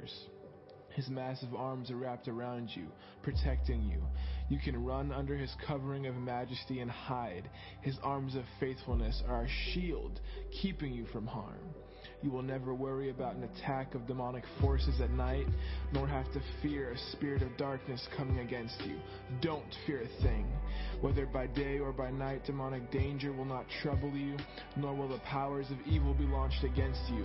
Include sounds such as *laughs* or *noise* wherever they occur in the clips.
curse. His massive arms are wrapped around you, protecting you. You can run under his covering of majesty and hide. His arms of faithfulness are a shield, keeping you from harm. You will never worry about an attack of demonic forces at night, nor have to fear a spirit of darkness coming against you. Don't fear a thing. Whether by day or by night, demonic danger will not trouble you, nor will the powers of evil be launched against you.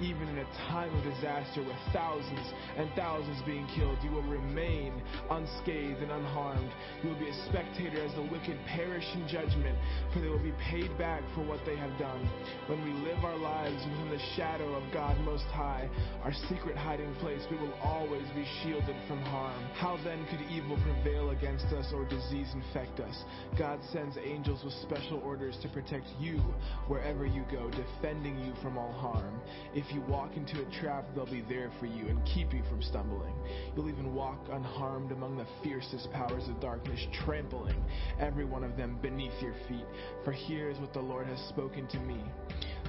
Even in a time of disaster with thousands and thousands being killed, you will remain unscathed and unharmed. You will be a spectator as the wicked perish in judgment, for they will be paid back for what they have done. When we live our lives within the shadow of God Most High, our secret hiding place, we will always be shielded from harm. How then could evil prevail against us or disease infect us? God sends angels with special orders to protect you wherever you go, defending you from all harm. If you walk into a trap, they'll be there for you and keep you from stumbling. You'll even walk unharmed among the fiercest powers of darkness, trampling every one of them beneath your feet. For here is what the Lord has spoken to me.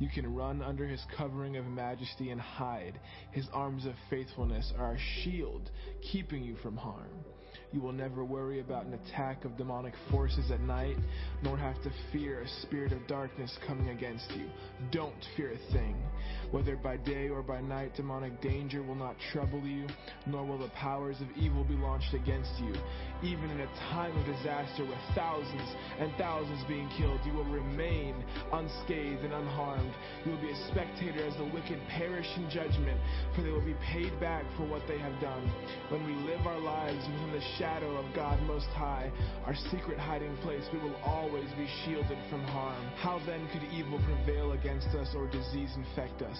You can run under his covering of majesty and hide. His arms of faithfulness are a shield, keeping you from harm. You will never worry about an attack of demonic forces at night, nor have to fear a spirit of darkness coming against you. Don't fear a thing. Whether by day or by night, demonic danger will not trouble you, nor will the powers of evil be launched against you. Even in a time of disaster with thousands and thousands being killed, you will remain unscathed and unharmed. You will be a spectator as the wicked perish in judgment, for they will be paid back for what they have done. When we live our lives within the shadow of God Most High, our secret hiding place, we will always be shielded from harm. How then could evil prevail against us or disease infect us?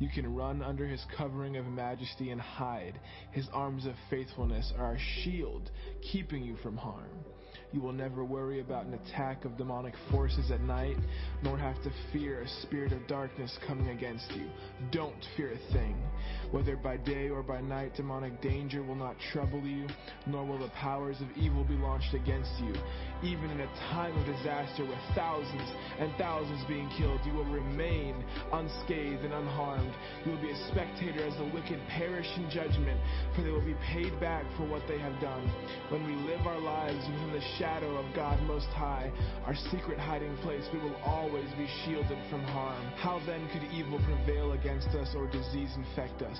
You can run under his covering of majesty and hide. His arms of faithfulness are a shield, keeping you from harm. You will never worry about an attack of demonic forces at night, nor have to fear a spirit of darkness coming against you. Don't fear a thing. Whether by day or by night, demonic danger will not trouble you, nor will the powers of evil be launched against you. Even in a time of disaster with thousands and thousands being killed, you will remain unscathed and unharmed. You will be a spectator as the wicked perish in judgment, for they will be paid back for what they have done. When we live our lives within the shadow of God Most High, our secret hiding place, we will always be shielded from harm. How then could evil prevail against us or disease infect us?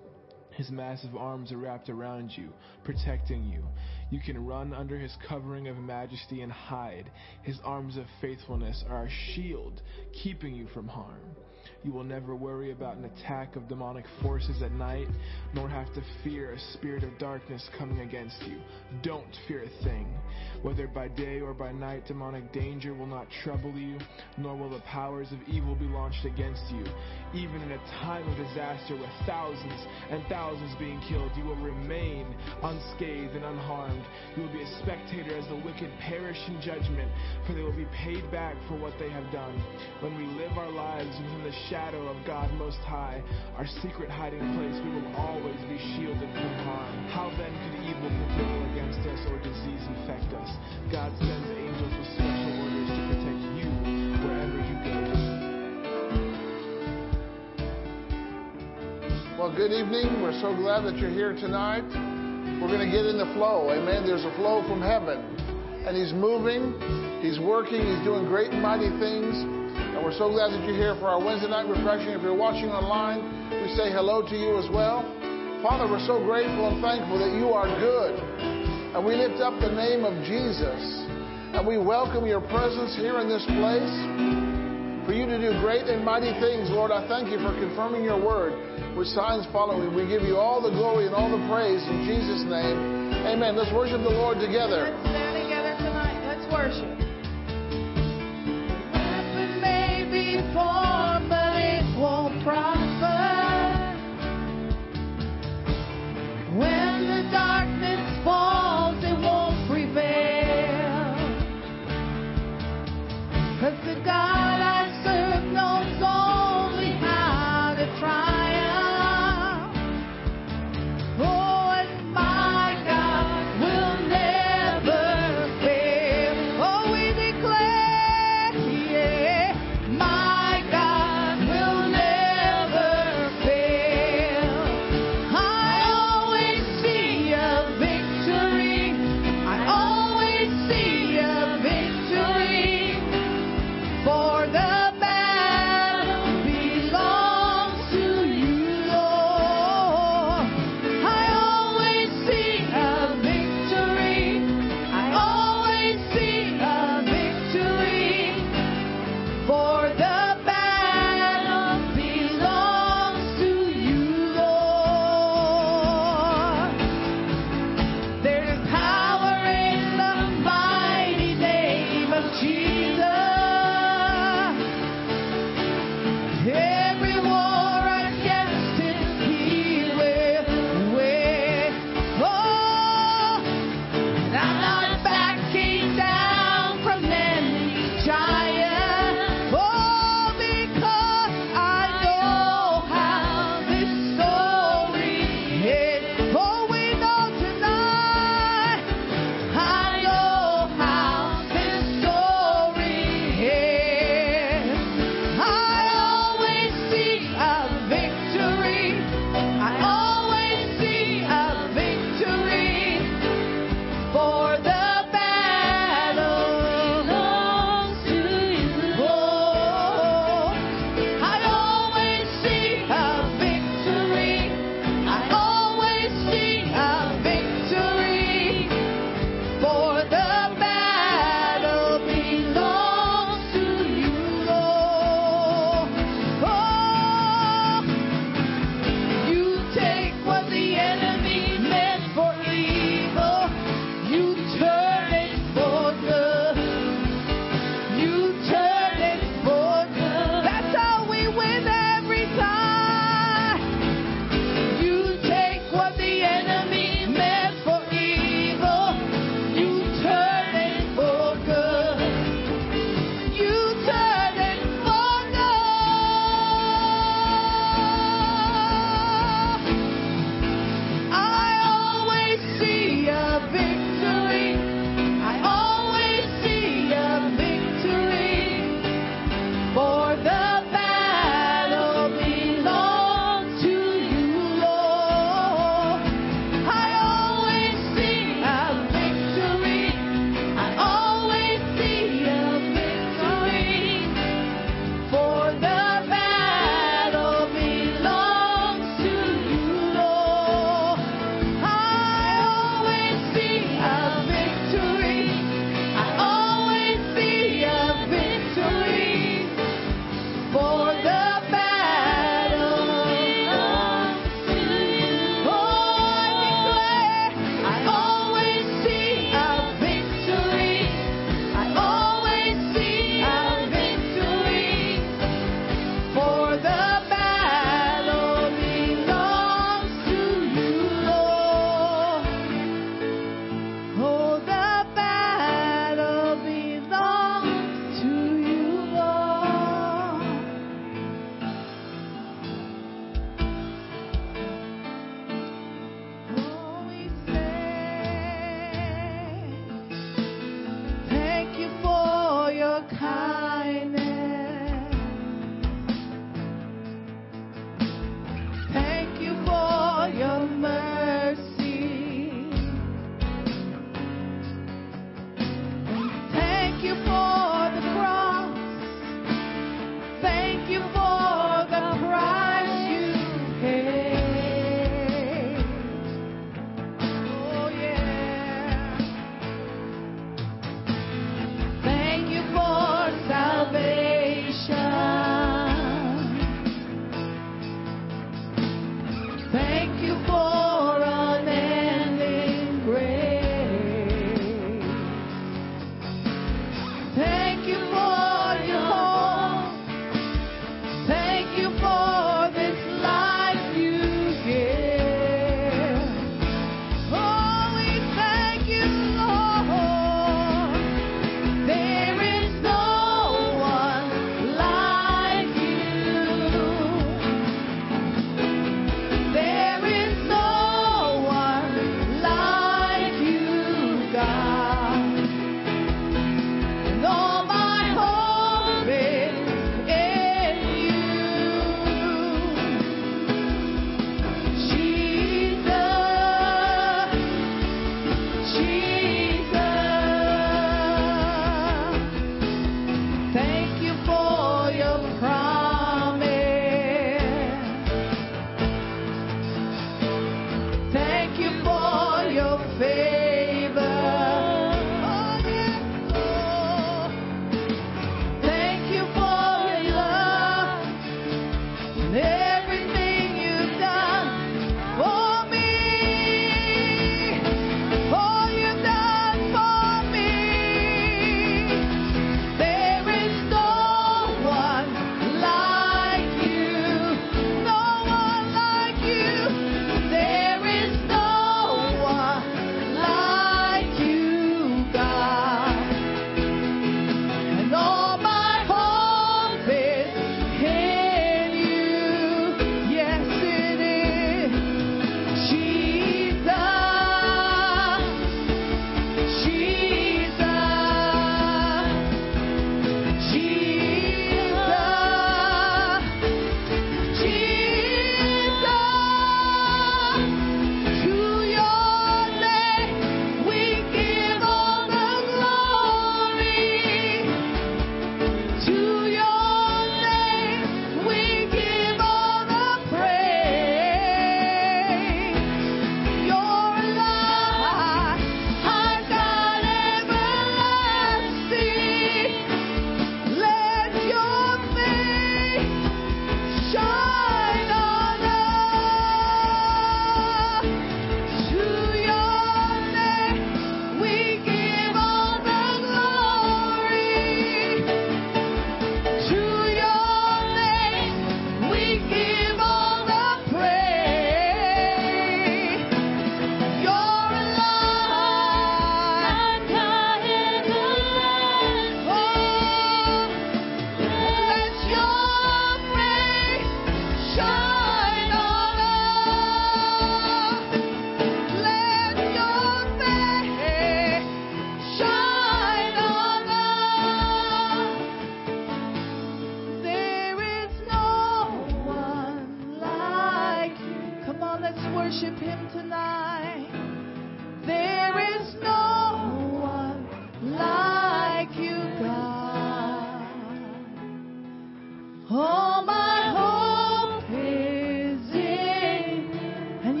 His massive arms are wrapped around you, protecting you. You can run under his covering of majesty and hide. His arms of faithfulness are a shield, keeping you from harm. You will never worry about an attack of demonic forces at night, nor have to fear a spirit of darkness coming against you. Don't fear a thing. Whether by day or by night, demonic danger will not trouble you, nor will the powers of evil be launched against you. Even in a time of disaster with thousands and thousands being killed, you will remain unscathed and unharmed. You will be a spectator as the wicked perish in judgment, for they will be paid back for what they have done. When we live our lives within the shadow of God Most High, our secret hiding place, we will always be shielded from harm. How then could evil prevail against us or disease infect us? God sends angels with special orders to protect you wherever you go. Well, good evening. We're so glad that you're here tonight. We're going to get in the flow. Amen. There's a flow from heaven. And He's moving, He's working, He's doing great and mighty things. And we're so glad that you're here for our Wednesday night refreshing. If you're watching online, we say hello to you as well. Father, we're so grateful and thankful that you are good. And we lift up the name of Jesus. And we welcome your presence here in this place for you to do great and mighty things. Lord, I thank you for confirming your word with signs following. We give you all the glory and all the praise in Jesus' name. Amen. Let's worship the Lord together. Let's stand together tonight. Let's worship.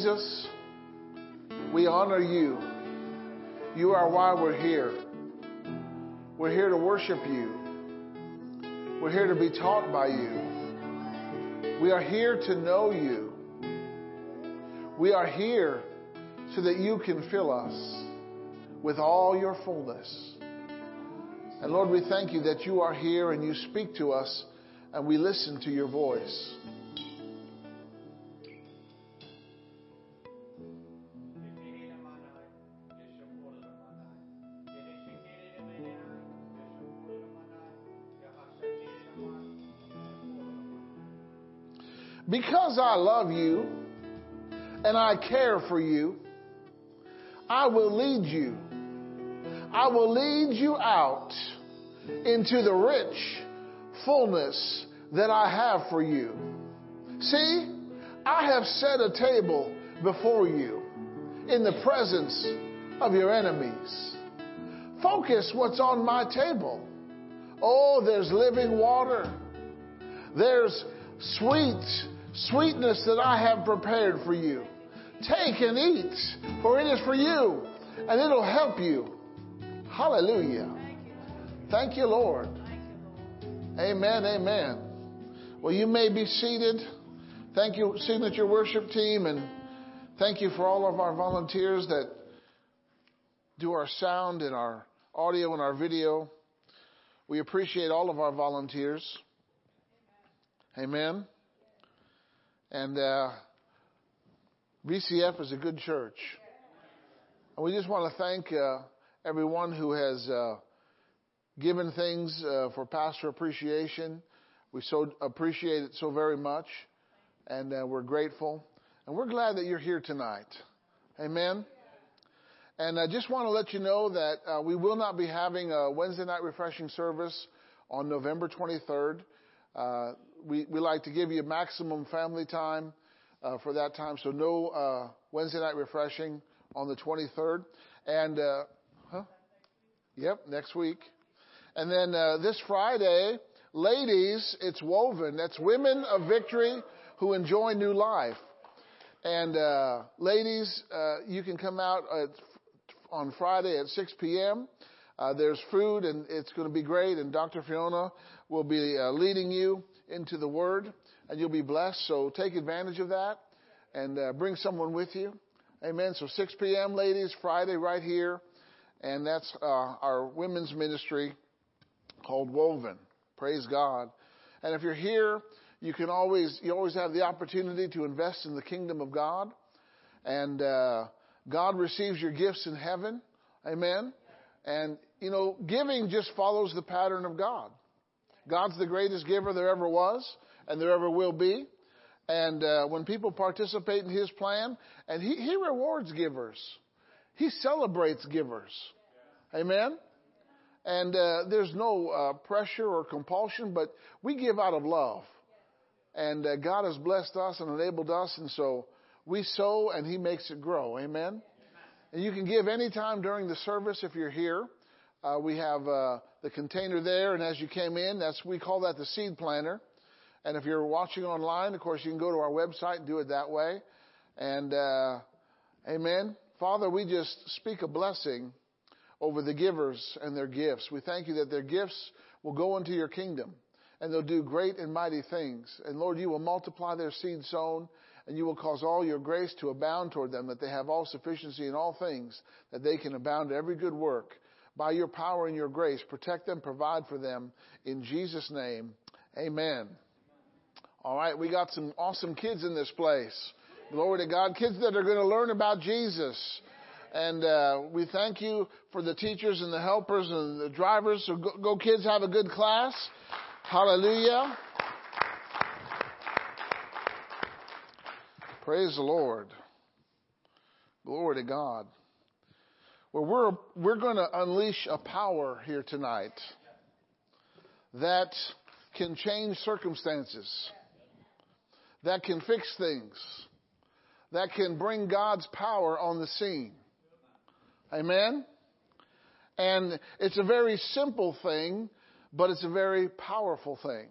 Jesus, we honor you. You are why we're here. We're here to worship you. We're here to be taught by you. We are here to know you. We are here so that you can fill us with all your fullness. And Lord, we thank you that you are here and you speak to us and we listen to your voice. Because I love you and I care for you, I will lead you. I will lead you out into the rich fullness that I have for you. See, I have set a table before you in the presence of your enemies. Focus what's on my table. Oh, there's living water. There's sweet, sweetness that I have prepared for you. Take and eat, for it is for you, and it'll help you. Hallelujah. Thank you, Lord. Amen, amen. Well, you may be seated. Thank you, Signature Worship Team, and thank you for all of our volunteers that do our sound and our audio and our video. We appreciate all of our volunteers. Amen. And uh, VCF is a good church. And we just want to thank uh, everyone who has uh, given things uh, for pastor appreciation. We so appreciate it so very much, and uh, we're grateful. And we're glad that you're here tonight. Amen. And I just want to let you know that uh, we will not be having a Wednesday night refreshing service on November 23rd. Uh, we, like to give you maximum family time uh, for that time, so no uh, Wednesday night refreshing on the 23rd. And, uh, huh? Yep, next week. And then this Friday, ladies, it's woven. That's Women of Victory who enjoy new life. And uh, ladies, uh, you can come out at, on Friday at 6 p.m. Uh, there's food, and it's going to be great. And Dr. Fiona will be uh, leading you into the Word, and you'll be blessed. So take advantage of that and uh, bring someone with you. Amen. So 6 p.m., ladies, Friday, right here. And that's uh, our women's ministry called Woven. Praise God. And if you're here, you can always you always have the opportunity to invest in the kingdom of God, and uh, God receives your gifts in heaven. Amen. And, you know, giving just follows the pattern of God. God's the greatest giver there ever was and there ever will be. And uh, when people participate in His plan, and He, he rewards givers, He celebrates givers. Amen? And uh, there's no uh, pressure or compulsion, but we give out of love. And uh, God has blessed us and enabled us, and so we sow and He makes it grow. Amen? And you can give anytime during the service if you're here. Uh, we have uh, the container there, and as you came in, that's we call that the seed planter. And if you're watching online, of course, you can go to our website and do it that way. And uh, Amen. Father, we just speak a blessing over the givers and their gifts. We thank you that their gifts will go into your kingdom and they'll do great and mighty things. And Lord, you will multiply their seed sown and you will cause all your grace to abound toward them, that they have all sufficiency in all things, that they can abound to every good work. By your power and your grace, protect them, provide for them. In Jesus' name, amen. All right, we got some awesome kids in this place. Glory to God. Kids that are going to learn about Jesus. And uh, we thank you for the teachers and the helpers and the drivers. So go, go kids, have a good class. Hallelujah. Praise the Lord. Glory to God. Well, we're, we're going to unleash a power here tonight that can change circumstances, that can fix things, that can bring God's power on the scene. Amen? And it's a very simple thing, but it's a very powerful thing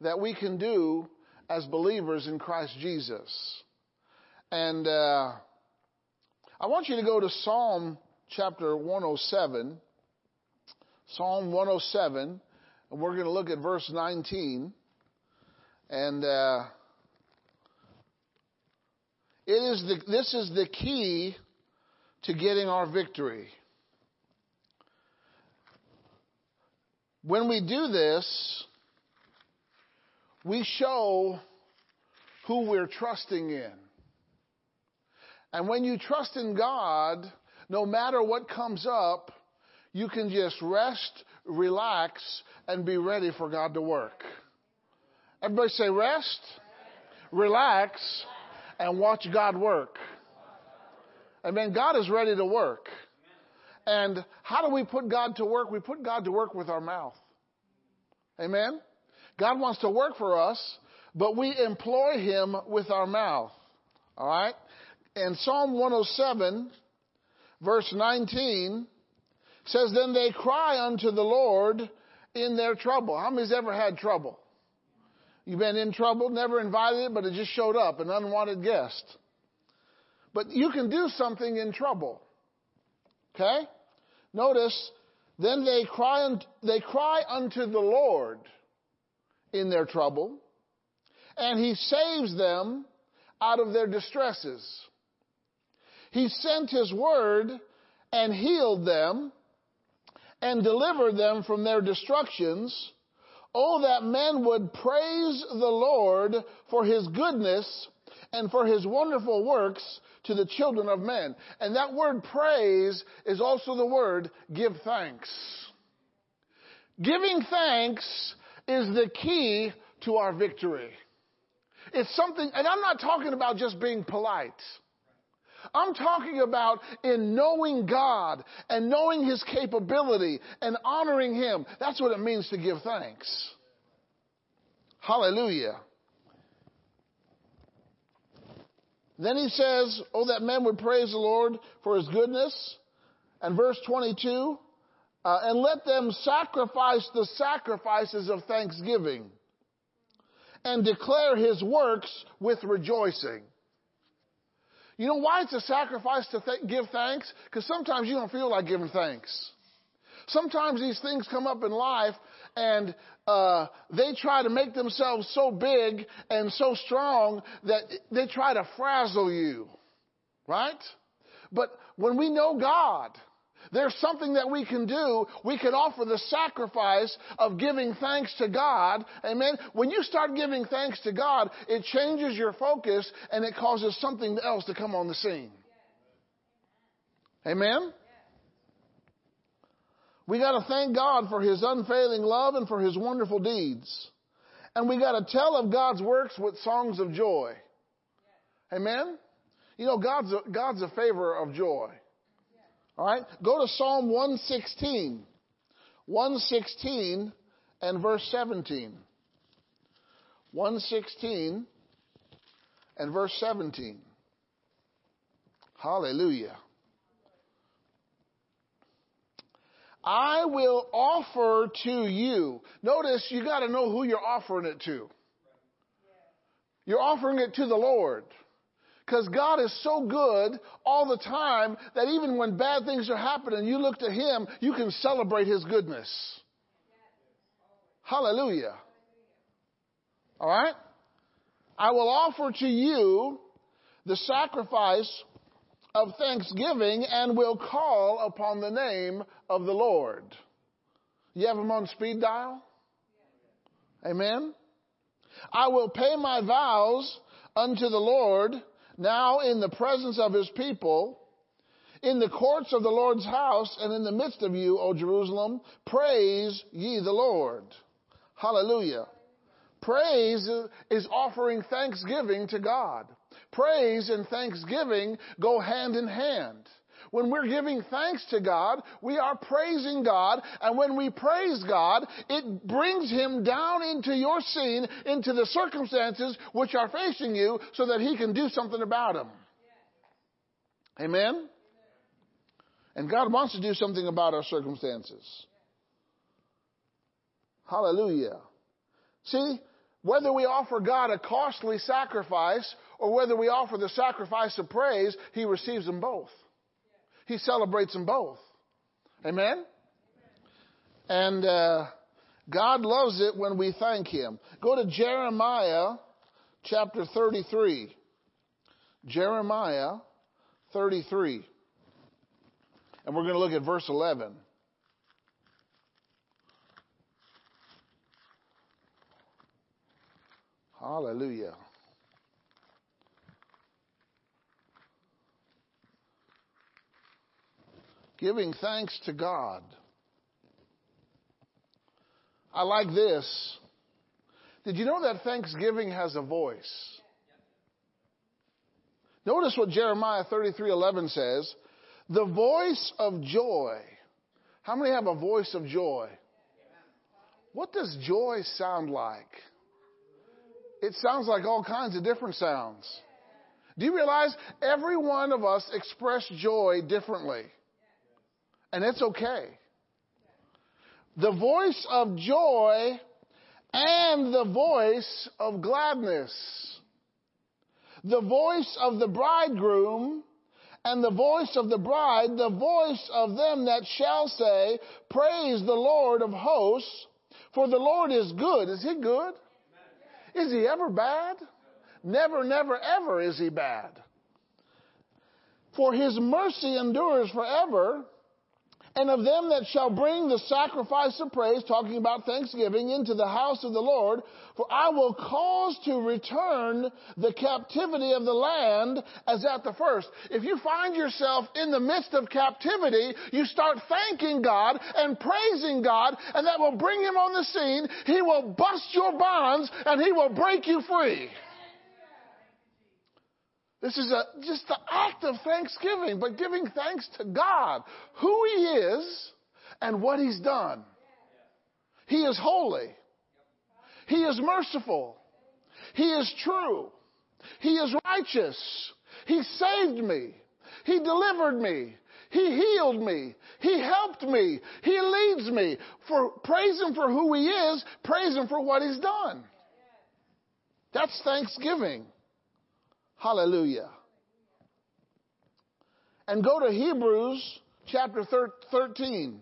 that we can do as believers in Christ Jesus. And uh, I want you to go to Psalm chapter 107. Psalm 107, and we're going to look at verse 19. And uh, it is the, this is the key to getting our victory. When we do this, we show who we're trusting in. And when you trust in God, no matter what comes up, you can just rest, relax, and be ready for God to work. Everybody say rest, relax, and watch God work. Amen. God is ready to work. And how do we put God to work? We put God to work with our mouth. Amen. God wants to work for us, but we employ Him with our mouth. All right. And Psalm 107, verse 19, says, Then they cry unto the Lord in their trouble. How many's ever had trouble? You've been in trouble, never invited it, but it just showed up, an unwanted guest. But you can do something in trouble. Okay? Notice, then they cry, they cry unto the Lord in their trouble, and he saves them out of their distresses. He sent his word and healed them and delivered them from their destructions. Oh, that men would praise the Lord for his goodness and for his wonderful works to the children of men. And that word praise is also the word give thanks. Giving thanks is the key to our victory. It's something, and I'm not talking about just being polite. I'm talking about in knowing God and knowing His capability and honoring Him. That's what it means to give thanks. Hallelujah. Then he says, Oh, that men would praise the Lord for his goodness. And verse 22, uh, and let them sacrifice the sacrifices of thanksgiving and declare his works with rejoicing. You know why it's a sacrifice to th- give thanks? Because sometimes you don't feel like giving thanks. Sometimes these things come up in life and uh, they try to make themselves so big and so strong that they try to frazzle you, right? But when we know God, there's something that we can do. We can offer the sacrifice of giving thanks to God. Amen. When you start giving thanks to God, it changes your focus and it causes something else to come on the scene. Amen. We got to thank God for His unfailing love and for His wonderful deeds. And we got to tell of God's works with songs of joy. Amen? You know, God's a, God's a favor of joy. All right? Go to Psalm 116. 116 and verse 17. 116 and verse 17. Hallelujah. I will offer to you. Notice you got to know who you're offering it to. You're offering it to the Lord. Because God is so good all the time that even when bad things are happening, you look to Him, you can celebrate His goodness. Hallelujah. All right? I will offer to you the sacrifice of thanksgiving and will call upon the name of the Lord. You have them on speed dial? Amen. I will pay my vows unto the Lord now in the presence of his people, in the courts of the Lord's house, and in the midst of you, O Jerusalem, praise ye the Lord. Hallelujah. Praise is offering thanksgiving to God. Praise and thanksgiving go hand in hand. When we're giving thanks to God, we are praising God. And when we praise God, it brings Him down into your scene, into the circumstances which are facing you, so that He can do something about them. Amen? And God wants to do something about our circumstances. Hallelujah. See, whether we offer God a costly sacrifice or whether we offer the sacrifice of praise, He receives them both. He celebrates them both. Amen? And uh, God loves it when we thank Him. Go to Jeremiah chapter 33. Jeremiah 33. And we're going to look at verse 11. Hallelujah. Giving thanks to God. I like this. Did you know that Thanksgiving has a voice? Notice what Jeremiah 33:11 says, "The voice of joy." How many have a voice of joy? What does joy sound like? It sounds like all kinds of different sounds. Do you realize every one of us express joy differently? And it's okay. The voice of joy and the voice of gladness. The voice of the bridegroom and the voice of the bride, the voice of them that shall say, Praise the Lord of hosts, for the Lord is good. Is he good? Is he ever bad? Never, never, ever is he bad. For his mercy endures forever and of them that shall bring the sacrifice of praise, talking about thanksgiving, into the house of the Lord, for I will cause to return the captivity of the land as at the first. If you find yourself in the midst of captivity, you start thanking God and praising God, and that will bring Him on the scene. He will bust your bonds, and He will break you free. This is a, just the act of thanksgiving, but giving thanks to God, who He is and what He's done. He is holy. He is merciful. He is true. He is righteous. He saved me. He delivered me. He healed me. He helped me. He leads me. For praise Him for who He is. Praise Him for what He's done. That's thanksgiving. Hallelujah. And go to Hebrews chapter 13.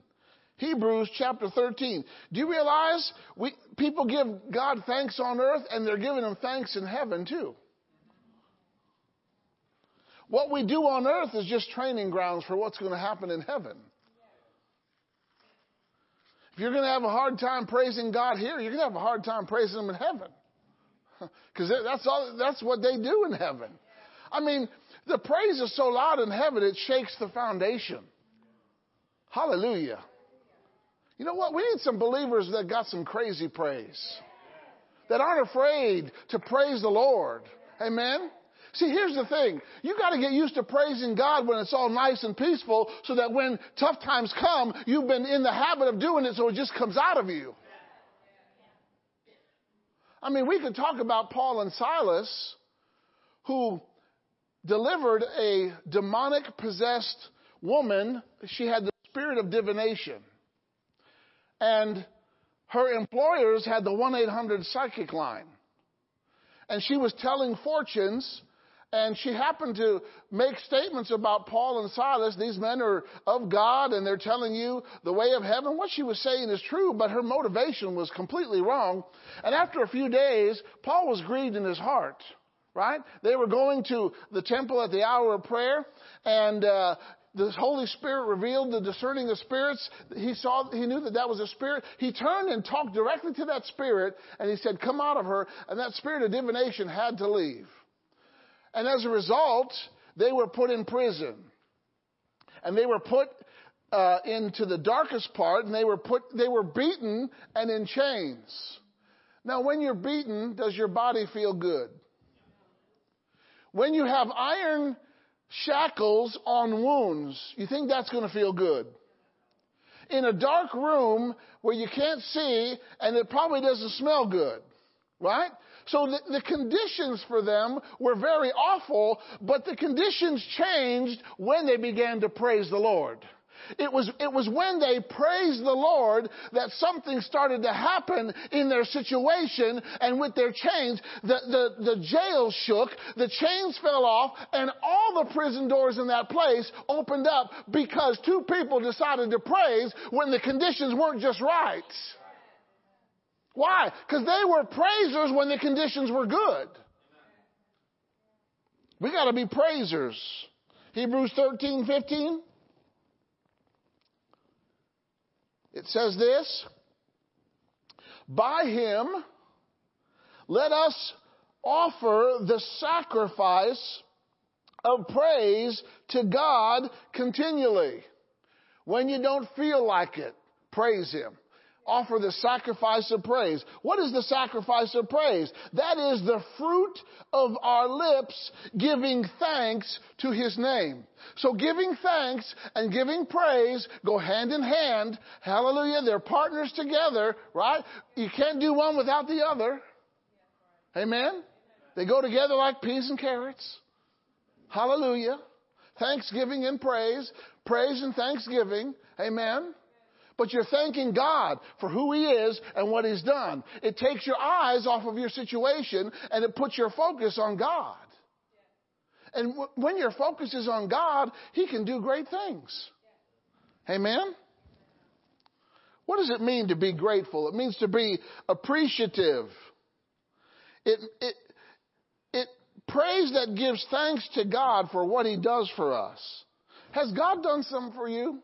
Hebrews chapter 13. Do you realize we, people give God thanks on earth and they're giving him thanks in heaven too? What we do on earth is just training grounds for what's going to happen in heaven. If you're going to have a hard time praising God here, you're going to have a hard time praising Him in heaven. *laughs* Because that's all, that's what they do in heaven. I mean, the praise is so loud in heaven, it shakes the foundation. Hallelujah. You know what? We need some believers that got some crazy praise, that aren't afraid to praise the Lord. Amen? See, here's the thing. You got to get used to praising God when it's all nice and peaceful so that when tough times come, you've been in the habit of doing it so it just comes out of you. I mean, we could talk about Paul and Silas who delivered a demonic possessed woman. She had the spirit of divination. And her employers had the 1 800 psychic line. And she was telling fortunes and she happened to make statements about Paul and Silas. These men are of God and they're telling you the way of heaven. What she was saying is true, but her motivation was completely wrong. And after a few days, Paul was grieved in his heart. Right? They were going to the temple at the hour of prayer, and uh, the Holy Spirit revealed the discerning of spirits. He saw, he knew that that was a spirit. He turned and talked directly to that spirit, and he said, "Come out of her." And that spirit of divination had to leave. And as a result, they were put in prison. And they were put uh, into the darkest part, and they were put, they were beaten and in chains. Now, when you're beaten, does your body feel good? When you have iron shackles on wounds, you think that's going to feel good? In a dark room where you can't see and it probably doesn't smell good, right? So the, the, conditions for them were very awful, but the conditions changed when they began to praise the Lord. It was, it was when they praised the Lord that something started to happen in their situation and with their chains. The, the, the jail shook, the chains fell off, and all the prison doors in that place opened up because two people decided to praise when the conditions weren't just right. Why? Because they were praisers when the conditions were good. We got to be praisers. Hebrews 13, 15. It says this By him, let us offer the sacrifice of praise to God continually. When you don't feel like it, praise him offer the sacrifice of praise. What is the sacrifice of praise? That is the fruit of our lips giving thanks to his name. So giving thanks and giving praise go hand in hand. Hallelujah. They're partners together, right? You can't do one without the other. Amen. They go together like peas and carrots. Hallelujah. Thanksgiving and praise. Praise and thanksgiving. Amen but you're thanking God for who He is and what He's done. It takes your eyes off of your situation and it puts your focus on God. And w- when your focus is on God, He can do great things. Amen? What does it mean to be grateful? It means to be appreciative. It, it, it praise that gives thanks to God for what He does for us. Has God done something for you?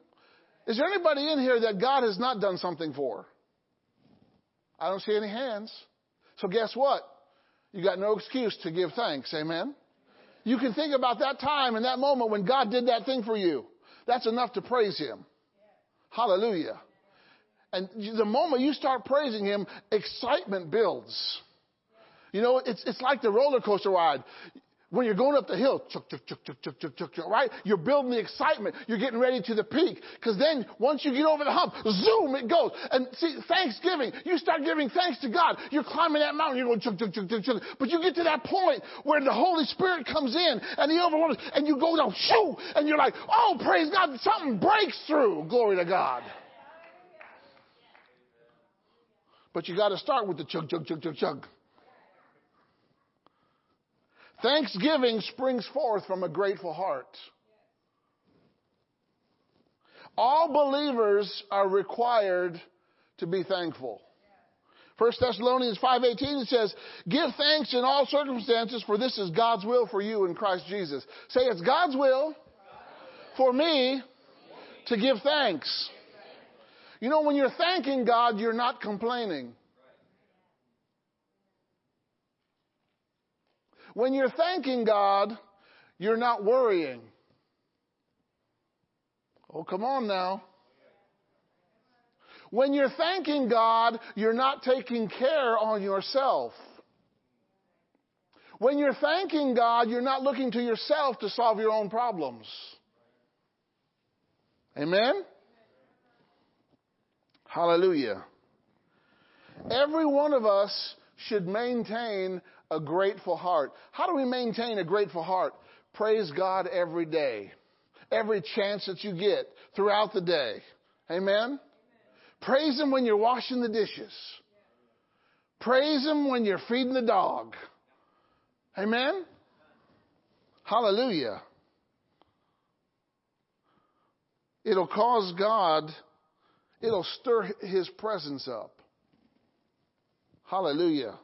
Is there anybody in here that God has not done something for? I don't see any hands. So guess what? You got no excuse to give thanks. Amen. You can think about that time and that moment when God did that thing for you. That's enough to praise Him. Hallelujah. And the moment you start praising Him, excitement builds. You know, it's, it's like the roller coaster ride. When you're going up the hill, chuk, chuk, chuk, chuk, chuk, chuk, chuk, chuk, right? You're building the excitement. You're getting ready to the peak. Because then, once you get over the hump, zoom, it goes. And see, Thanksgiving, you start giving thanks to God. You're climbing that mountain, you're going chuk, chuk, chuk, chuk, chuk. But you get to that point where the Holy Spirit comes in and He overwhelms, and you go down, shoo, and you're like, oh, praise God, something breaks through. Glory to God. But you got to start with the chug, chug, chug, chug, chug. Thanksgiving springs forth from a grateful heart. All believers are required to be thankful. 1 Thessalonians 5:18 it says, "Give thanks in all circumstances for this is God's will for you in Christ Jesus." Say it's God's will for me to give thanks. You know when you're thanking God, you're not complaining. When you're thanking God, you're not worrying. Oh, come on now. When you're thanking God, you're not taking care on yourself. When you're thanking God, you're not looking to yourself to solve your own problems. Amen? Hallelujah. Every one of us should maintain a grateful heart. How do we maintain a grateful heart? Praise God every day, every chance that you get throughout the day. Amen? Praise Him when you're washing the dishes. Praise Him when you're feeding the dog. Amen? Hallelujah. It'll cause God, it'll stir His presence up. Hallelujah.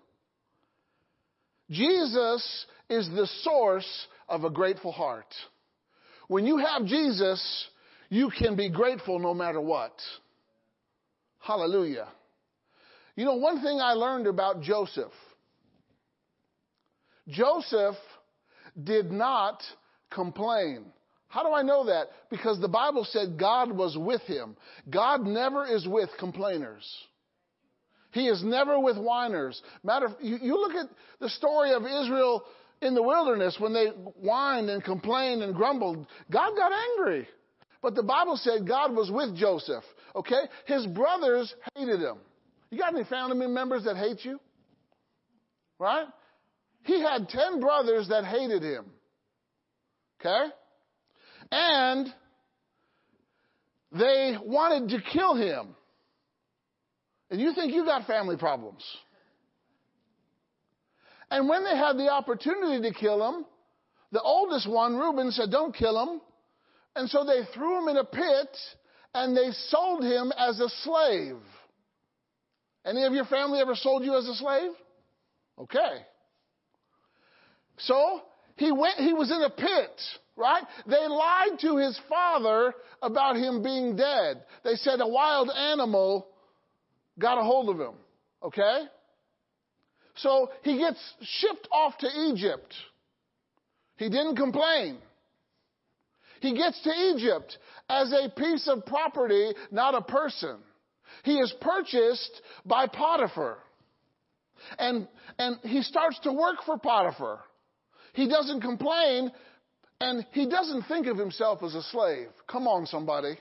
Jesus is the source of a grateful heart. When you have Jesus, you can be grateful no matter what. Hallelujah. You know, one thing I learned about Joseph Joseph did not complain. How do I know that? Because the Bible said God was with him. God never is with complainers. He is never with whiners. Matter of, you, you look at the story of Israel in the wilderness when they whined and complained and grumbled. God got angry. But the Bible said God was with Joseph. Okay? His brothers hated him. You got any family members that hate you? Right? He had 10 brothers that hated him. Okay? And they wanted to kill him. And you think you've got family problems. And when they had the opportunity to kill him, the oldest one, Reuben, said, Don't kill him. And so they threw him in a pit and they sold him as a slave. Any of your family ever sold you as a slave? Okay. So he went, he was in a pit, right? They lied to his father about him being dead. They said a wild animal got a hold of him. Okay? So he gets shipped off to Egypt. He didn't complain. He gets to Egypt as a piece of property, not a person. He is purchased by Potiphar. And, and he starts to work for Potiphar. He doesn't complain and he doesn't think of himself as a slave. Come on, somebody.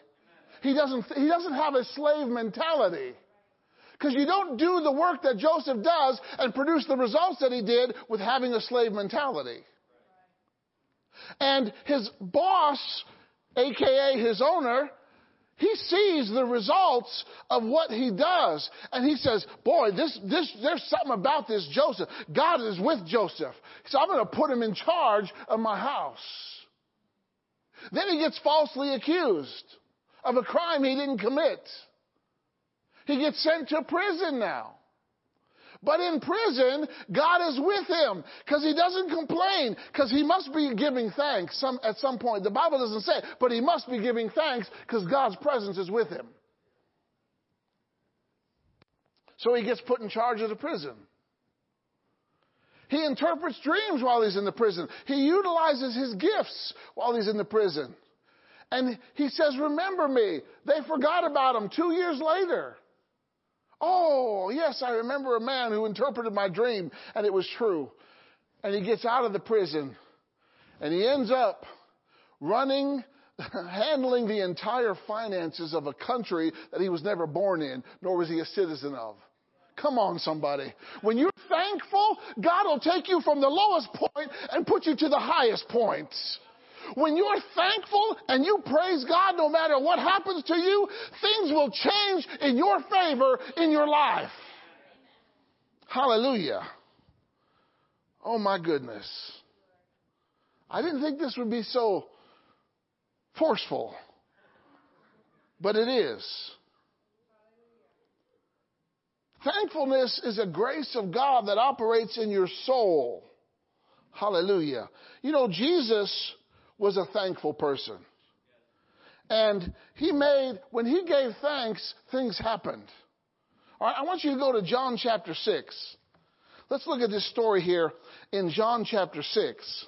He doesn't, he doesn't have a slave mentality. Because you don't do the work that Joseph does and produce the results that he did with having a slave mentality. And his boss, aka his owner, he sees the results of what he does. And he says, boy, this, this, there's something about this Joseph. God is with Joseph. So I'm going to put him in charge of my house. Then he gets falsely accused of a crime he didn't commit. He gets sent to prison now. But in prison, God is with him because he doesn't complain because he must be giving thanks some, at some point. The Bible doesn't say, but he must be giving thanks because God's presence is with him. So he gets put in charge of the prison. He interprets dreams while he's in the prison. He utilizes his gifts while he's in the prison. And he says, Remember me. They forgot about him two years later. Oh, yes, I remember a man who interpreted my dream and it was true. And he gets out of the prison and he ends up running, *laughs* handling the entire finances of a country that he was never born in, nor was he a citizen of. Come on, somebody. When you're thankful, God will take you from the lowest point and put you to the highest point. When you're thankful and you praise God no matter what happens to you, things will change in your favor in your life. Hallelujah. Oh my goodness. I didn't think this would be so forceful, but it is. Thankfulness is a grace of God that operates in your soul. Hallelujah. You know, Jesus was a thankful person. And he made, when he gave thanks, things happened. All right, I want you to go to John chapter 6. Let's look at this story here in John chapter 6.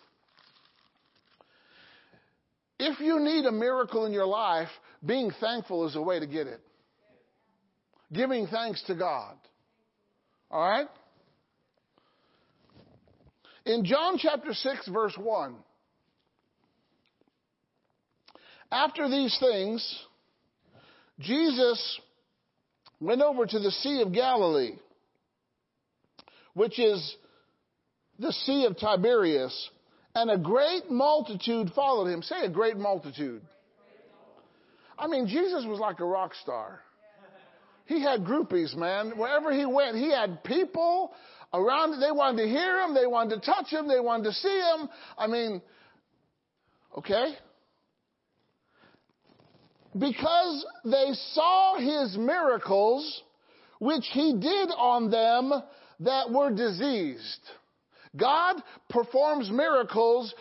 If you need a miracle in your life, being thankful is a way to get it. giving thanks to God. All right? In John chapter 6, verse 1, after these things, Jesus went over to the Sea of Galilee, which is the Sea of Tiberias, and a great multitude followed him. Say a great multitude. I mean, Jesus was like a rock star. He had groupies, man. Wherever he went, he had people around. They wanted to hear him. They wanted to touch him. They wanted to see him. I mean, okay? Because they saw his miracles, which he did on them that were diseased. God performs miracles.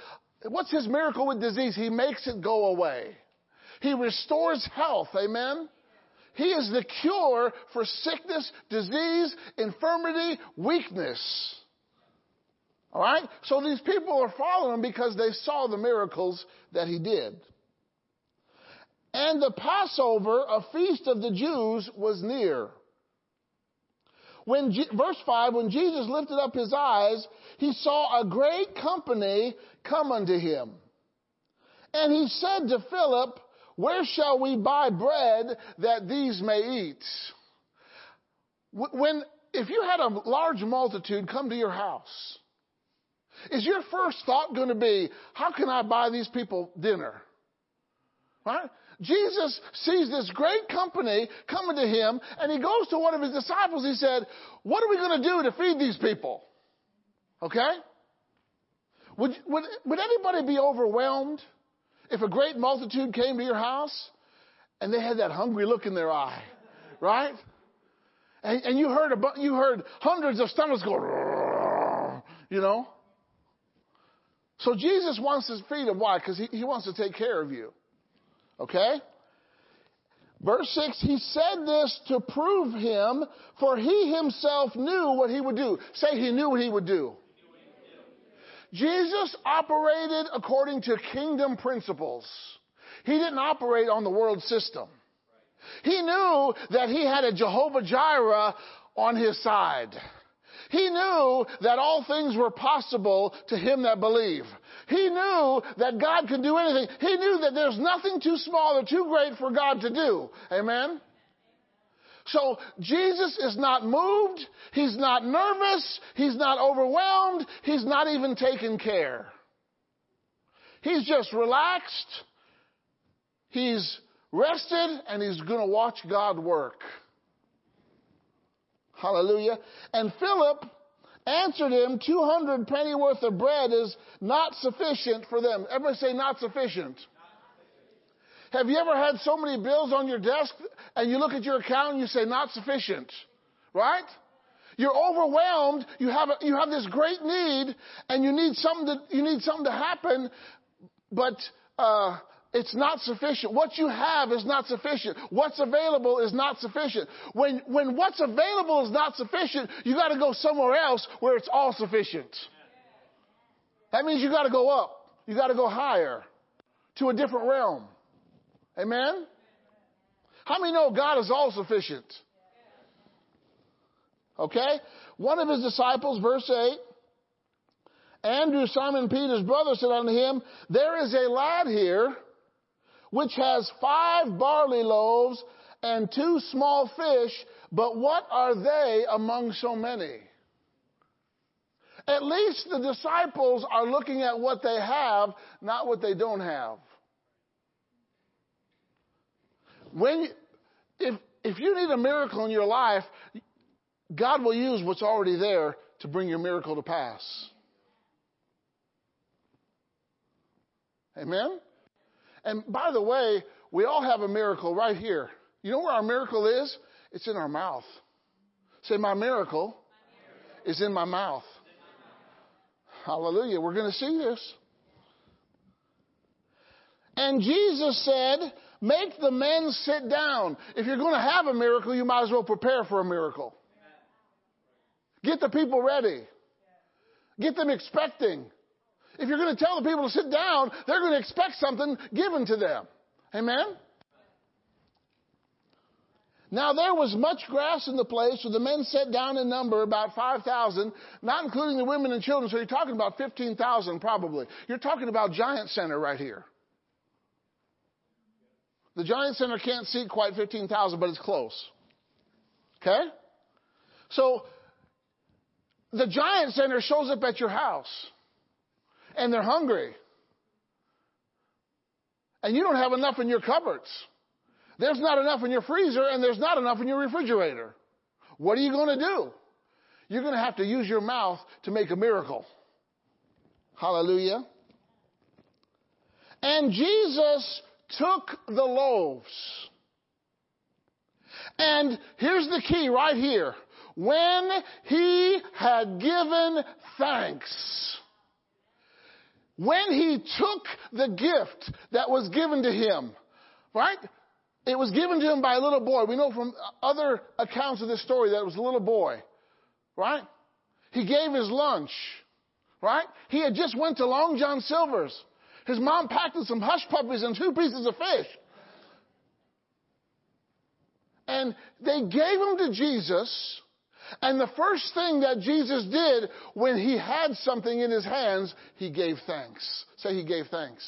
What's his miracle with disease? He makes it go away. He restores health. Amen. He is the cure for sickness, disease, infirmity, weakness. All right? So these people are following him because they saw the miracles that he did. And the Passover, a feast of the Jews, was near. When, verse 5, when Jesus lifted up his eyes, he saw a great company come unto him. And he said to Philip, Where shall we buy bread that these may eat? When, if you had a large multitude come to your house, is your first thought going to be, How can I buy these people dinner? Right? Jesus sees this great company coming to him, and he goes to one of his disciples. He said, What are we going to do to feed these people? Okay? Would, would, would anybody be overwhelmed if a great multitude came to your house and they had that hungry look in their eye? Right? And, and you heard a, you heard hundreds of stomachs go, you know? So Jesus wants to feed them. Why? Because he, he wants to take care of you. Okay? Verse 6, he said this to prove him, for he himself knew what he would do. Say he knew what he would do. Jesus operated according to kingdom principles. He didn't operate on the world system. He knew that he had a Jehovah Jireh on his side. He knew that all things were possible to him that believe. He knew that God could do anything. He knew that there's nothing too small or too great for God to do. Amen? So Jesus is not moved. He's not nervous. He's not overwhelmed. He's not even taking care. He's just relaxed. He's rested and he's going to watch God work. Hallelujah. And Philip answered him, 200 penny worth of bread is not sufficient for them. Everybody say not sufficient. Have you ever had so many bills on your desk and you look at your account and you say not sufficient? Right? You're overwhelmed. You have a, you have this great need and you need something to, you need something to happen, but uh, it's not sufficient. What you have is not sufficient. What's available is not sufficient. When, when what's available is not sufficient, you gotta go somewhere else where it's all sufficient. That means you gotta go up. You gotta go higher to a different realm. Amen? How many know God is all sufficient? Okay? One of his disciples, verse 8, Andrew, Simon Peter's brother, said unto him, There is a lad here which has five barley loaves and two small fish, but what are they among so many? At least the disciples are looking at what they have, not what they don't have. When, if, if you need a miracle in your life, God will use what's already there to bring your miracle to pass. Amen? And by the way, we all have a miracle right here. You know where our miracle is? It's in our mouth. Say, my miracle is in my mouth. Hallelujah. We're going to see this. And Jesus said, Make the men sit down. If you're going to have a miracle, you might as well prepare for a miracle. Get the people ready. Get them expecting. If you're going to tell the people to sit down, they're going to expect something given to them. Amen? Now there was much grass in the place, so the men sat down in number about 5,000, not including the women and children. So you're talking about 15,000 probably. You're talking about Giant Center right here. The Giant Center can't seat quite 15,000, but it's close. Okay? So the Giant Center shows up at your house and they're hungry. And you don't have enough in your cupboards. There's not enough in your freezer and there's not enough in your refrigerator. What are you going to do? You're going to have to use your mouth to make a miracle. Hallelujah. And Jesus took the loaves. And here's the key right here. When he had given thanks, when he took the gift that was given to him, right? It was given to him by a little boy. We know from other accounts of this story that it was a little boy, right? He gave his lunch, right? He had just went to Long John Silver's. His mom packed him some hush puppies and two pieces of fish. And they gave him to Jesus. And the first thing that Jesus did when he had something in his hands, he gave thanks. Say he gave thanks.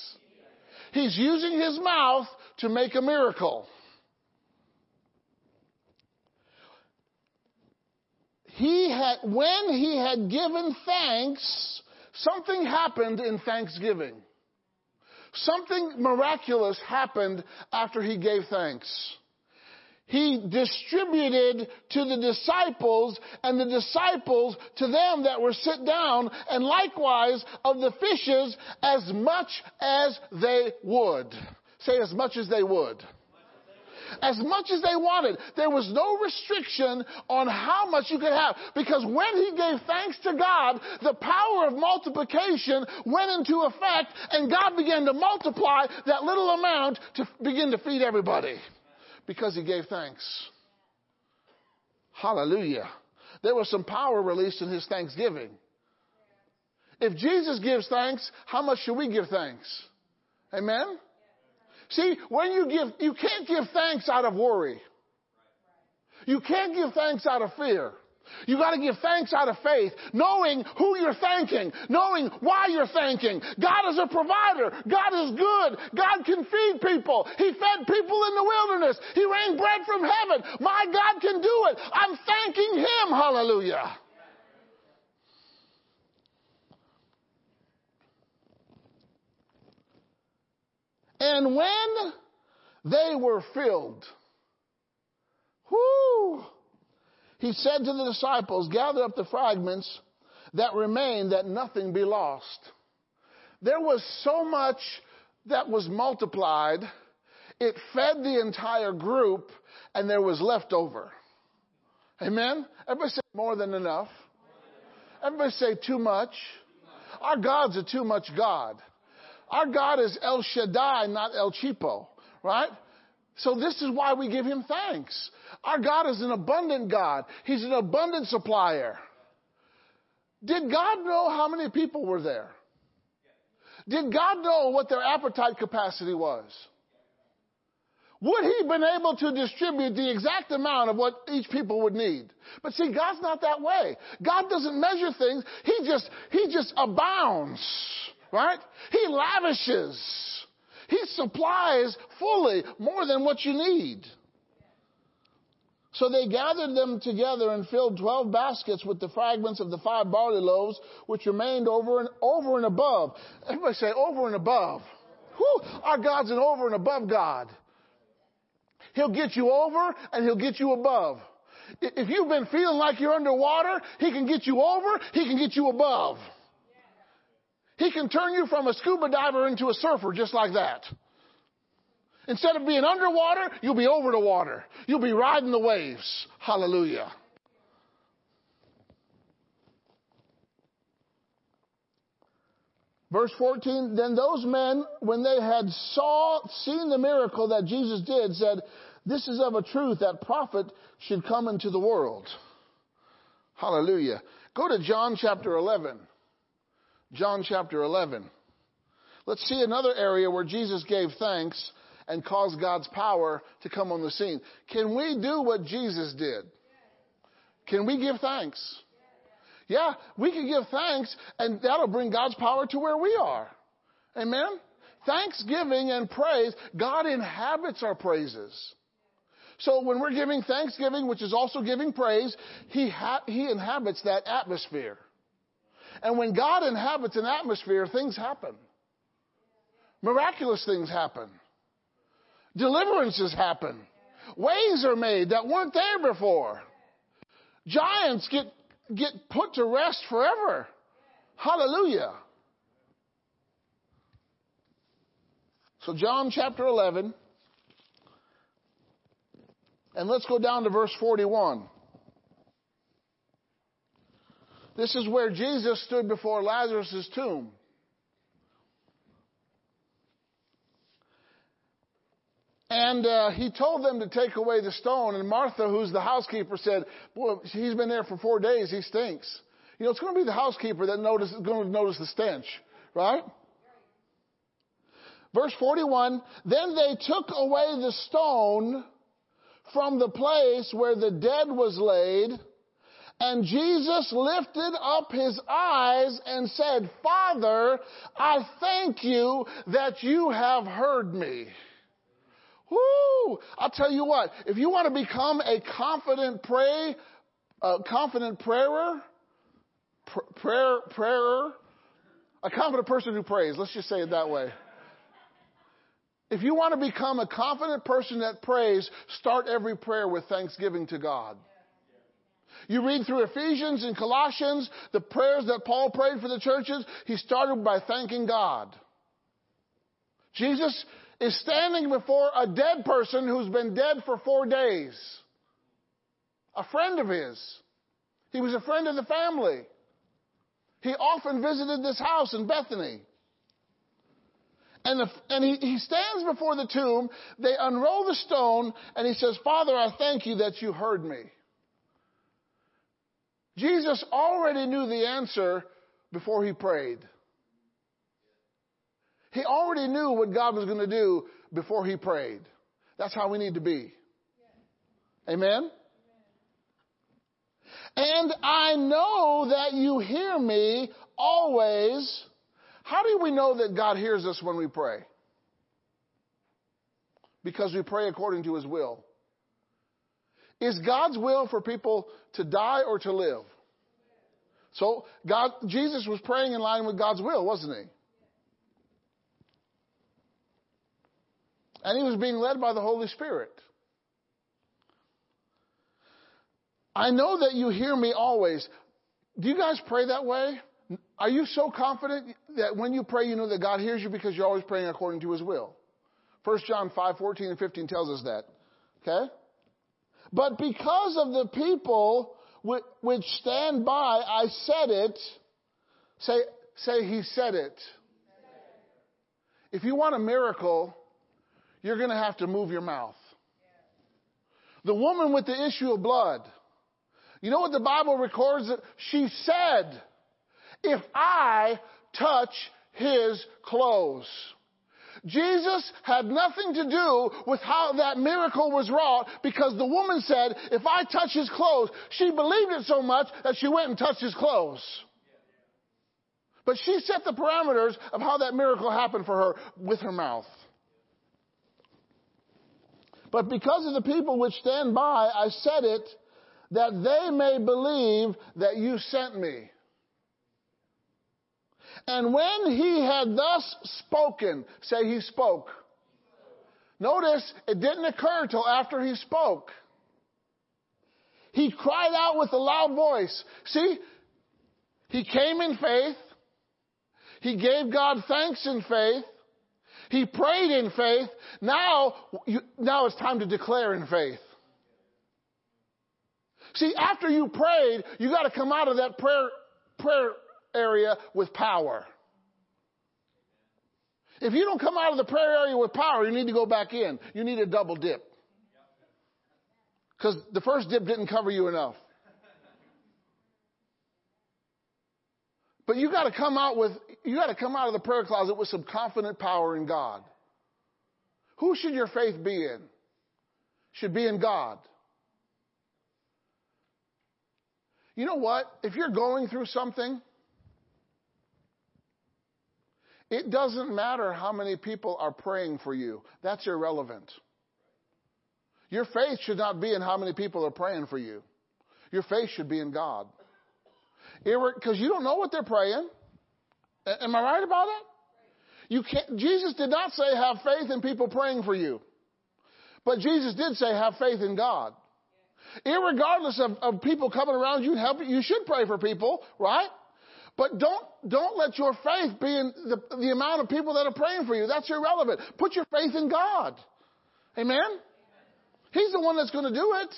He's using his mouth to make a miracle. He had, when he had given thanks, something happened in thanksgiving. Something miraculous happened after he gave thanks. He distributed to the disciples and the disciples to them that were sit down and likewise of the fishes as much as they would. Say as much as they would as much as they wanted. There was no restriction on how much you could have because when he gave thanks to God, the power of multiplication went into effect and God began to multiply that little amount to begin to feed everybody because he gave thanks. Hallelujah. There was some power released in his thanksgiving. If Jesus gives thanks, how much should we give thanks? Amen? See, when you give, you can't give thanks out of worry. You can't give thanks out of fear. You got to give thanks out of faith, knowing who you're thanking, knowing why you're thanking. God is a provider. God is good. God can feed people. He fed people in the wilderness. He rained bread from heaven. My God can do it. I'm thanking Him. Hallelujah. And when they were filled, whoo, he said to the disciples, gather up the fragments that remain that nothing be lost. There was so much that was multiplied. It fed the entire group and there was leftover. Amen? Everybody say more than enough. Everybody say too much. Our God's a too much God. Our God is El Shaddai, not El Cheapo, right? So this is why we give him thanks. Our God is an abundant God. He's an abundant supplier. Did God know how many people were there? Did God know what their appetite capacity was? Would he been able to distribute the exact amount of what each people would need? But see, God's not that way. God doesn't measure things. He just, he just abounds. Right? He lavishes. He supplies fully more than what you need. So they gathered them together and filled twelve baskets with the fragments of the five barley loaves, which remained over and over and above. Everybody say over and above. Whew, our God's an over and above God. He'll get you over and he'll get you above. If you've been feeling like you're underwater, he can get you over, he can get you above. He can turn you from a scuba diver into a surfer just like that. Instead of being underwater, you'll be over the water. You'll be riding the waves. Hallelujah. Verse 14, then those men, when they had saw, seen the miracle that Jesus did, said, this is of a truth that prophet should come into the world. Hallelujah. Go to John chapter 11. John chapter 11. Let's see another area where Jesus gave thanks and caused God's power to come on the scene. Can we do what Jesus did? Can we give thanks? Yeah, we can give thanks and that'll bring God's power to where we are. Amen? Thanksgiving and praise, God inhabits our praises. So when we're giving thanksgiving, which is also giving praise, He, ha- he inhabits that atmosphere. And when God inhabits an atmosphere, things happen. Miraculous things happen. Deliverances happen. Ways are made that weren't there before. Giants get, get put to rest forever. Hallelujah. So, John chapter 11, and let's go down to verse 41. This is where Jesus stood before Lazarus' tomb. And uh, he told them to take away the stone. And Martha, who's the housekeeper, said, Boy, he's been there for four days. He stinks. You know, it's going to be the housekeeper that notice, going to notice the stench, right? Verse 41 Then they took away the stone from the place where the dead was laid. And Jesus lifted up his eyes and said, Father, I thank you that you have heard me. Woo! I'll tell you what, if you want to become a confident pray, a confident prayer, pr- prayer, prayer, a confident person who prays, let's just say it that way. If you want to become a confident person that prays, start every prayer with thanksgiving to God. You read through Ephesians and Colossians, the prayers that Paul prayed for the churches, he started by thanking God. Jesus is standing before a dead person who's been dead for four days. A friend of his. He was a friend of the family. He often visited this house in Bethany. And, the, and he, he stands before the tomb. They unroll the stone, and he says, Father, I thank you that you heard me. Jesus already knew the answer before he prayed. He already knew what God was going to do before he prayed. That's how we need to be. Amen? And I know that you hear me always. How do we know that God hears us when we pray? Because we pray according to his will. Is God's will for people to die or to live? So God, Jesus was praying in line with God's will, wasn't he? And he was being led by the Holy Spirit. I know that you hear me always. Do you guys pray that way? Are you so confident that when you pray, you know that God hears you because you're always praying according to his will? 1 John 5, 14 and 15 tells us that. Okay? But because of the people which stand by, I said it. Say, say, he said it. If you want a miracle, you're going to have to move your mouth. The woman with the issue of blood. You know what the Bible records? She said, if I touch his clothes. Jesus had nothing to do with how that miracle was wrought because the woman said, if I touch his clothes, she believed it so much that she went and touched his clothes. But she set the parameters of how that miracle happened for her with her mouth. But because of the people which stand by, I said it that they may believe that you sent me. And when he had thus spoken, say he spoke. Notice it didn't occur till after he spoke. He cried out with a loud voice. See, he came in faith. He gave God thanks in faith. He prayed in faith. Now, you, now it's time to declare in faith. See, after you prayed, you got to come out of that prayer, prayer area with power. If you don't come out of the prayer area with power, you need to go back in. You need a double dip. Because the first dip didn't cover you enough. But you got to come out with you got to come out of the prayer closet with some confident power in God. Who should your faith be in? Should be in God. You know what? If you're going through something, it doesn't matter how many people are praying for you. That's irrelevant. Your faith should not be in how many people are praying for you. Your faith should be in God. Because you don't know what they're praying. Am I right about it? You can't, Jesus did not say have faith in people praying for you. But Jesus did say have faith in God. Irregardless of, of people coming around you help you should pray for people, right? But don't, don't let your faith be in the, the amount of people that are praying for you. That's irrelevant. Put your faith in God. Amen? He's the one that's going to do it.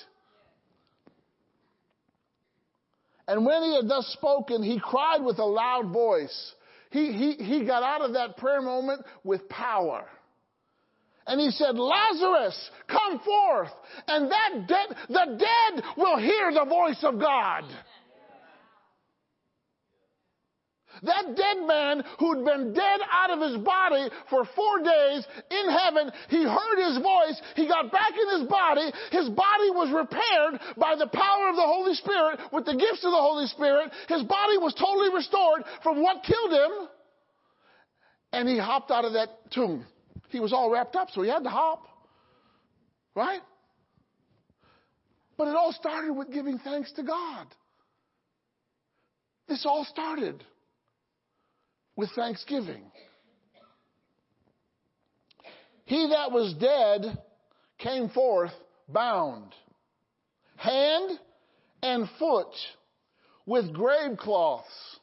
And when he had thus spoken, he cried with a loud voice. He, he, he got out of that prayer moment with power. And he said, Lazarus, come forth. And that dead, the dead will hear the voice of God. That dead man who'd been dead out of his body for four days in heaven, he heard his voice, he got back in his body, his body was repaired by the power of the Holy Spirit with the gifts of the Holy Spirit, his body was totally restored from what killed him, and he hopped out of that tomb. He was all wrapped up, so he had to hop. Right? But it all started with giving thanks to God. This all started with thanksgiving. He that was dead came forth bound, hand and foot with grave cloths.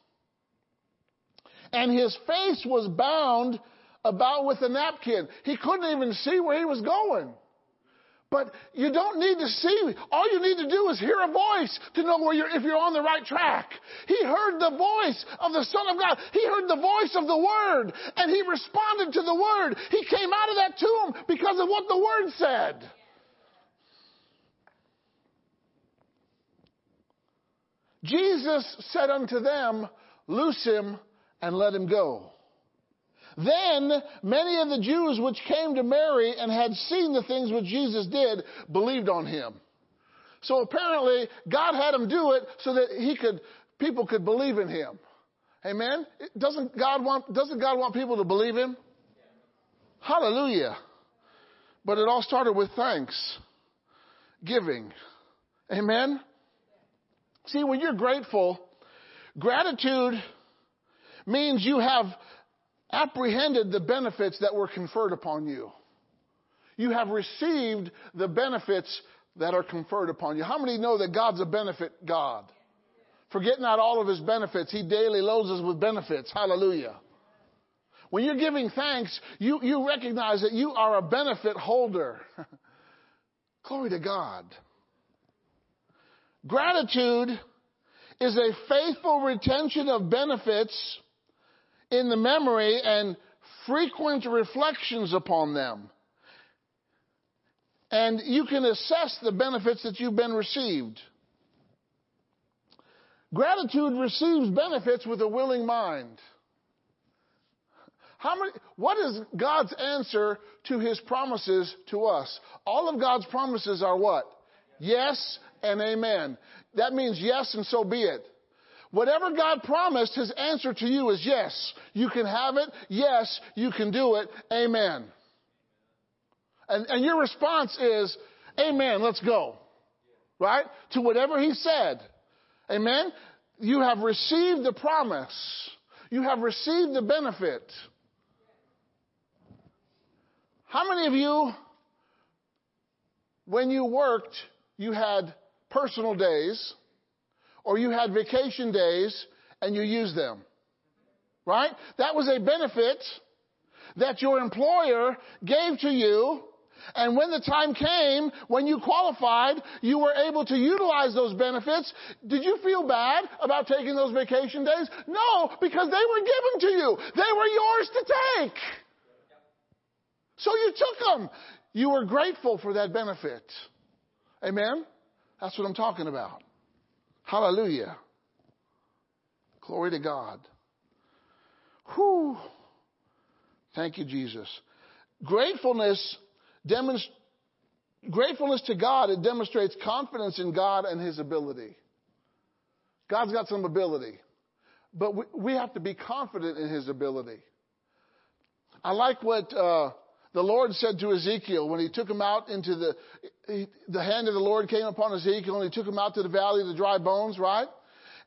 And his face was bound about with a napkin. He couldn't even see where he was going. But you don't need to see. All you need to do is hear a voice to know where you're, if you're on the right track. He heard the voice of the Son of God. He heard the voice of the Word and he responded to the Word. He came out of that tomb because of what the Word said. Jesus said unto them, Loose him and let him go. Then many of the Jews which came to Mary and had seen the things which Jesus did believed on him. So apparently God had him do it so that he could, people could believe in him. Amen. Doesn't God want, doesn't God want people to believe him? Hallelujah. But it all started with thanks. Giving. Amen. See, when you're grateful, gratitude means you have apprehended the benefits that were conferred upon you. You have received the benefits that are conferred upon you. How many know that God's a benefit God? Forget not all of his benefits. He daily loads us with benefits. Hallelujah. When you're giving thanks, you, you recognize that you are a benefit holder. *laughs* Glory to God. Gratitude is a faithful retention of benefits in the memory and frequent reflections upon them. And you can assess the benefits that you've been received. Gratitude receives benefits with a willing mind. How many, what is God's answer to his promises to us? All of God's promises are what? Yes and amen. That means yes and so be it. Whatever God promised, His answer to you is yes. You can have it. Yes, you can do it. Amen. And, and your response is, Amen, let's go. Right? To whatever He said. Amen. You have received the promise. You have received the benefit. How many of you, when you worked, you had personal days? Or you had vacation days and you used them. Right? That was a benefit that your employer gave to you. And when the time came, when you qualified, you were able to utilize those benefits. Did you feel bad about taking those vacation days? No, because they were given to you. They were yours to take. So you took them. You were grateful for that benefit. Amen? That's what I'm talking about. Hallelujah. Glory to God. Whew. Thank you, Jesus. Gratefulness demonst- gratefulness to God, it demonstrates confidence in God and His ability. God's got some ability, but we, we have to be confident in His ability. I like what uh, the Lord said to Ezekiel when He took him out into the he, the hand of the Lord came upon Ezekiel and He took him out to the valley of the dry bones, right?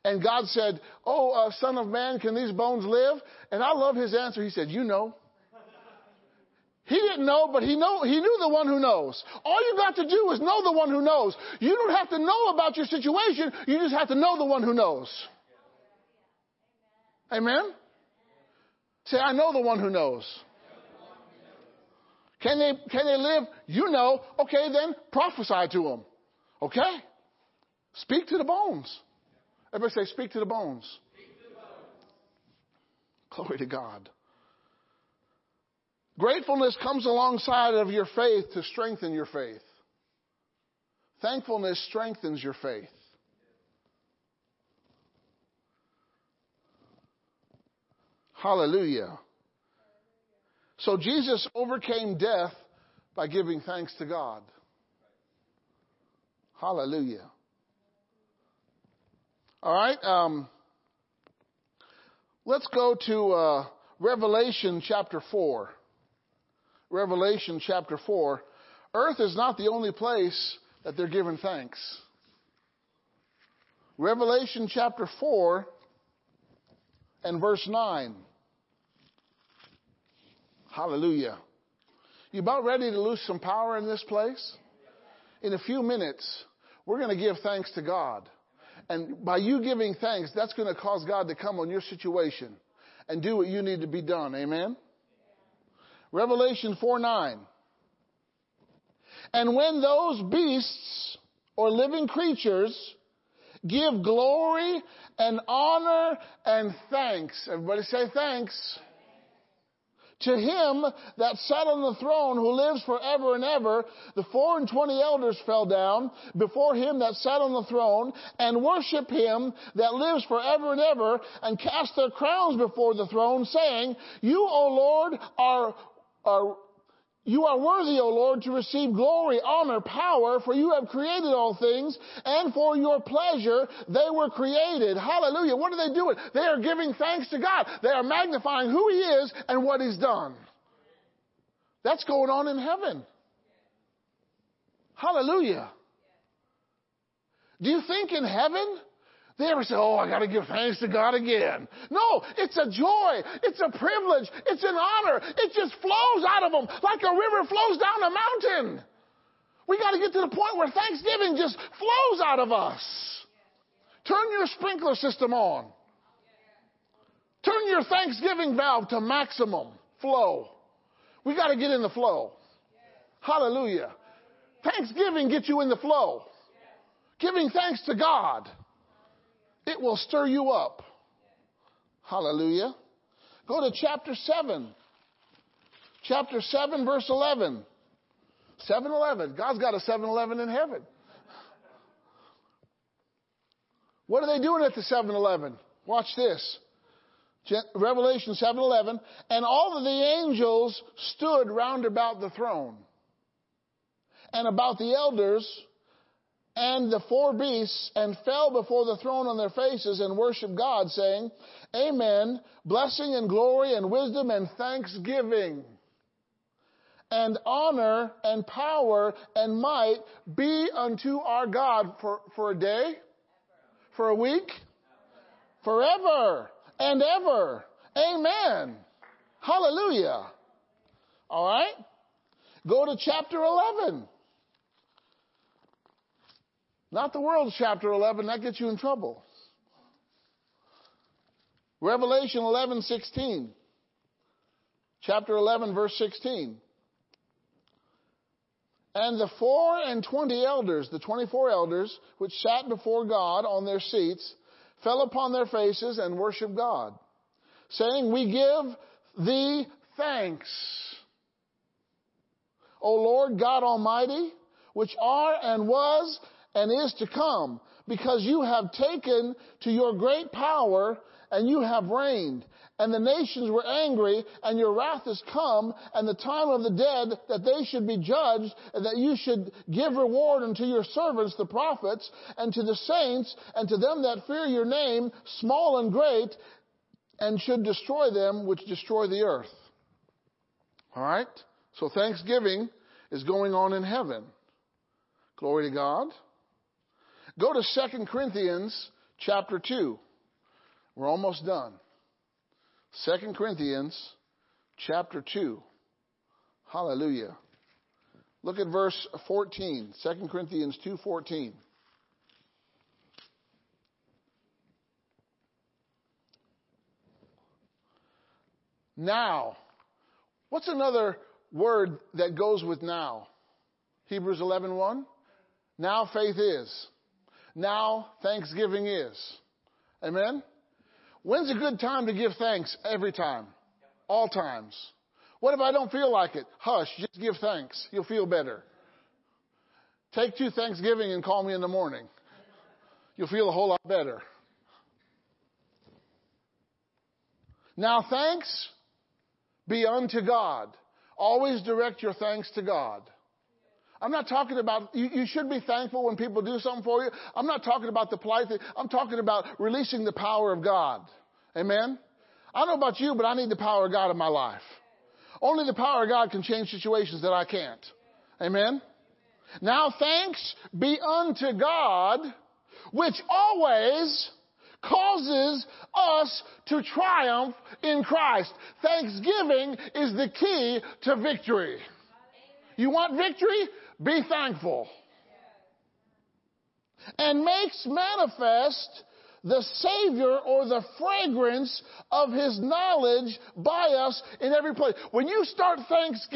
And God said, "Oh, uh, Son of Man, can these bones live?" And I love His answer. He said, "You know." He didn't know, but he know he knew the one who knows. All you got to do is know the one who knows. You don't have to know about your situation. You just have to know the one who knows. Amen. Say, I know the one who knows. Can they can they live? You know. Okay, then prophesy to them. Okay. Speak to the bones. Everybody say, speak to the bones. To the bones. Glory to God. Gratefulness comes alongside of your faith to strengthen your faith. Thankfulness strengthens your faith. Hallelujah. So Jesus overcame death by giving thanks to God. Hallelujah. All right. Um, let's go to uh, Revelation chapter 4. Revelation chapter 4, earth is not the only place that they're giving thanks. Revelation chapter 4 and verse 9. Hallelujah. You about ready to lose some power in this place? In a few minutes, we're going to give thanks to God. And by you giving thanks, that's going to cause God to come on your situation and do what you need to be done. Amen? Revelation 4 9. And when those beasts or living creatures give glory and honor and thanks, everybody say thanks to him that sat on the throne who lives forever and ever, the four and twenty elders fell down before him that sat on the throne and worship him that lives forever and ever and cast their crowns before the throne saying, You, O Lord, are are, you are worthy, O Lord, to receive glory, honor, power, for you have created all things, and for your pleasure they were created. Hallelujah. What are they doing? They are giving thanks to God. They are magnifying who He is and what He's done. That's going on in heaven. Hallelujah. Do you think in heaven they ever say, Oh, I got to give thanks to God again. No, it's a joy. It's a privilege. It's an honor. It just flows out of them like a river flows down a mountain. We got to get to the point where Thanksgiving just flows out of us. Turn your sprinkler system on. Turn your Thanksgiving valve to maximum flow. We got to get in the flow. Hallelujah. Thanksgiving gets you in the flow. Giving thanks to God. It will stir you up. Hallelujah. Go to chapter 7. Chapter 7, verse 11. 7 Eleven. God's got a 7 Eleven in heaven. What are they doing at the 7 Eleven? Watch this. Revelation 7 11. And all of the angels stood round about the throne and about the elders and the four beasts and fell before the throne on their faces and worshiped God, saying, Amen, blessing and glory and wisdom and thanksgiving and honor and power and might be unto our God for, for a day, for a week, forever and ever. Amen. Hallelujah. All right? Go to chapter 11. Not the world's chapter 11, that gets you in trouble. Revelation 11, 16. Chapter 11, verse 16. And the four and twenty elders, the 24 elders, which sat before God on their seats, fell upon their faces and worshiped God, saying, We give thee thanks. O Lord God Almighty, which are and was and is to come, because you have taken to your great power and you have reigned. and the nations were angry, and your wrath is come, and the time of the dead that they should be judged, and that you should give reward unto your servants, the prophets, and to the saints, and to them that fear your name, small and great, and should destroy them which destroy the earth. All right? So thanksgiving is going on in heaven. Glory to God. Go to 2 Corinthians chapter 2. We're almost done. 2 Corinthians chapter 2. Hallelujah. Look at verse 14. 2 Corinthians 2:14. Now. What's another word that goes with now? Hebrews 11:1. Now faith is. Now thanksgiving is. Amen. When's a good time to give thanks? Every time. All times. What if I don't feel like it? Hush, just give thanks. You'll feel better. Take two Thanksgiving and call me in the morning. You'll feel a whole lot better. Now thanks be unto God. Always direct your thanks to God. I'm not talking about, you, you, should be thankful when people do something for you. I'm not talking about the polite thing. I'm talking about releasing the power of God. Amen? I don't know about you, but I need the power of God in my life. Only the power of God can change situations that I can't. Amen? Now thanks be unto God, which always causes us to triumph in Christ. Thanksgiving is the key to victory. You want victory? Be thankful. And makes manifest the Savior or the fragrance of His knowledge by us in every place. When you start thanks,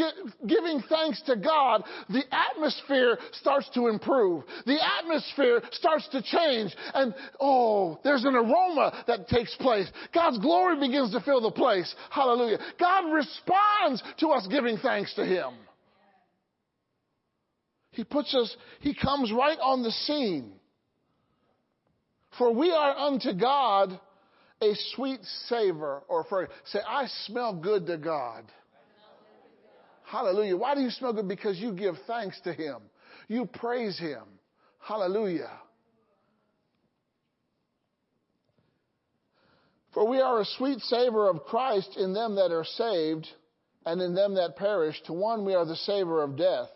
giving thanks to God, the atmosphere starts to improve. The atmosphere starts to change. And oh, there's an aroma that takes place. God's glory begins to fill the place. Hallelujah. God responds to us giving thanks to Him. He puts us, He comes right on the scene. For we are unto God a sweet savor or for say I smell good to God. Hallelujah. Why do you smell good? Because you give thanks to him. You praise him. Hallelujah. For we are a sweet savor of Christ in them that are saved and in them that perish. To one we are the savor of death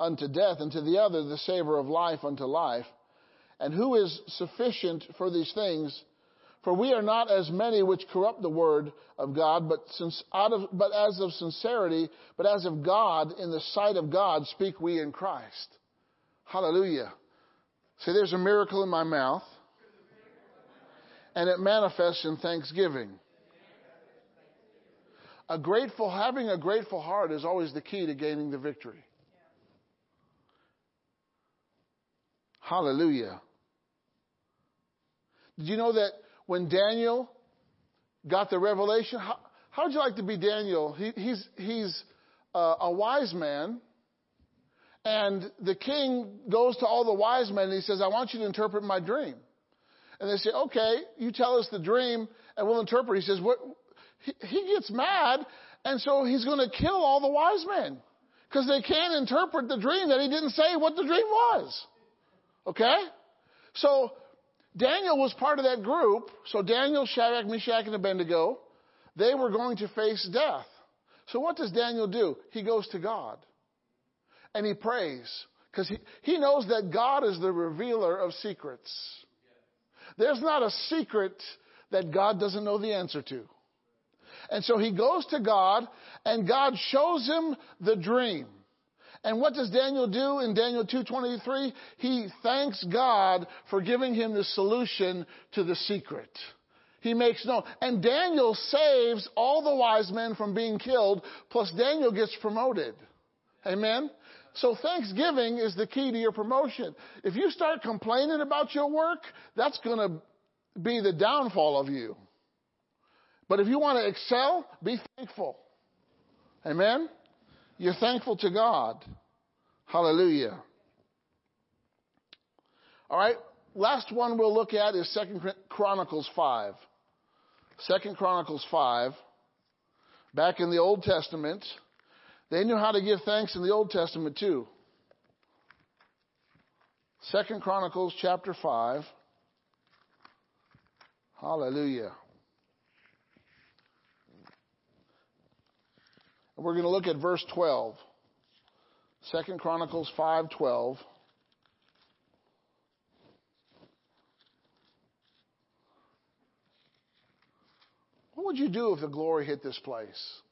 unto death, and to the other the savor of life unto life. And who is sufficient for these things? For we are not as many which corrupt the word of God, but, since out of, but as of sincerity, but as of God, in the sight of God, speak we in Christ. Hallelujah. Say, there's a miracle in my mouth, and it manifests in thanksgiving. A grateful, having a grateful heart is always the key to gaining the victory. Hallelujah. Did you know that when Daniel got the revelation, how, how would you like to be Daniel? He, he's he's uh, a wise man. And the king goes to all the wise men and he says, I want you to interpret my dream. And they say, okay, you tell us the dream and we'll interpret. He says, what? He, he gets mad and so he's going to kill all the wise men because they can't interpret the dream that he didn't say what the dream was. Okay? So Daniel was part of that group. So Daniel, Shadrach, Meshach, and Abednego, they were going to face death. So what does Daniel do? He goes to God and he prays because he, he knows that God is the revealer of secrets. There's not a secret that God doesn't know the answer to. And so he goes to God and God shows him the dream. And what does Daniel do in Daniel 2:23? He thanks God for giving him the solution to the secret. He makes known. And Daniel saves all the wise men from being killed, plus Daniel gets promoted. Amen? So thanksgiving is the key to your promotion. If you start complaining about your work, that's going to be the downfall of you. But if you want to excel, be thankful. Amen? You're thankful to God. Hallelujah. All right. Last one we'll look at is Second Chronicles 5. Second Chronicles 5, back in the Old Testament, they knew how to give thanks in the Old Testament too. Second Chronicles chapter 5. Hallelujah. And we're going to look at verse 12. Second Chronicles 5:12. What would you do if the glory hit this place?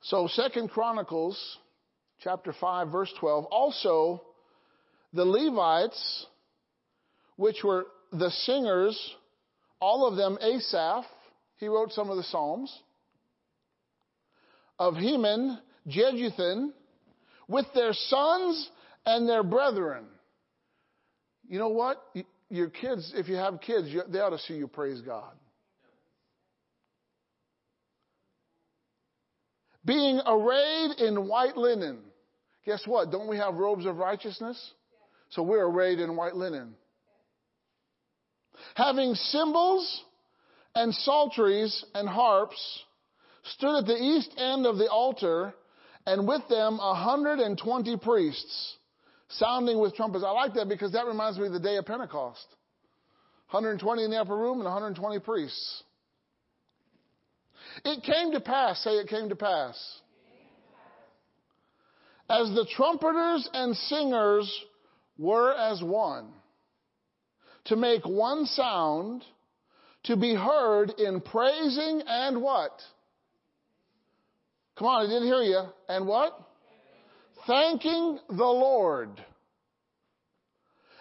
So Second Chronicles chapter 5 verse 12 also the Levites which were the singers all of them Asaph he wrote some of the psalms of Heman Jeduthun with their sons and their brethren you know what your kids if you have kids they ought to see you praise God being arrayed in white linen. Guess what? Don't we have robes of righteousness? So we're arrayed in white linen. Having cymbals and psalteries and harps, stood at the east end of the altar, and with them a hundred and twenty priests, sounding with trumpets. I like that because that reminds me of the day of Pentecost. 120 in the upper room and 120 priests. It came to pass, say it came to pass. As the trumpeters and singers were as one, to make one sound, to be heard in praising and what? Come on, I didn't hear you. And what? Thanking the Lord.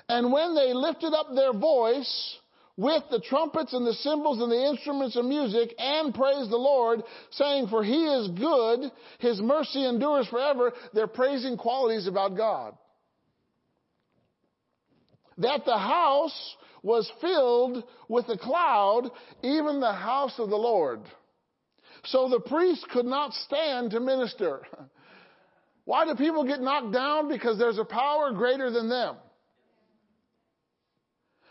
And when they lifted up their voice, with the trumpets and the cymbals and the instruments of music and praise the Lord, saying, For he is good, his mercy endures forever. They're praising qualities about God. That the house was filled with a cloud, even the house of the Lord. So the priest could not stand to minister. *laughs* Why do people get knocked down? Because there's a power greater than them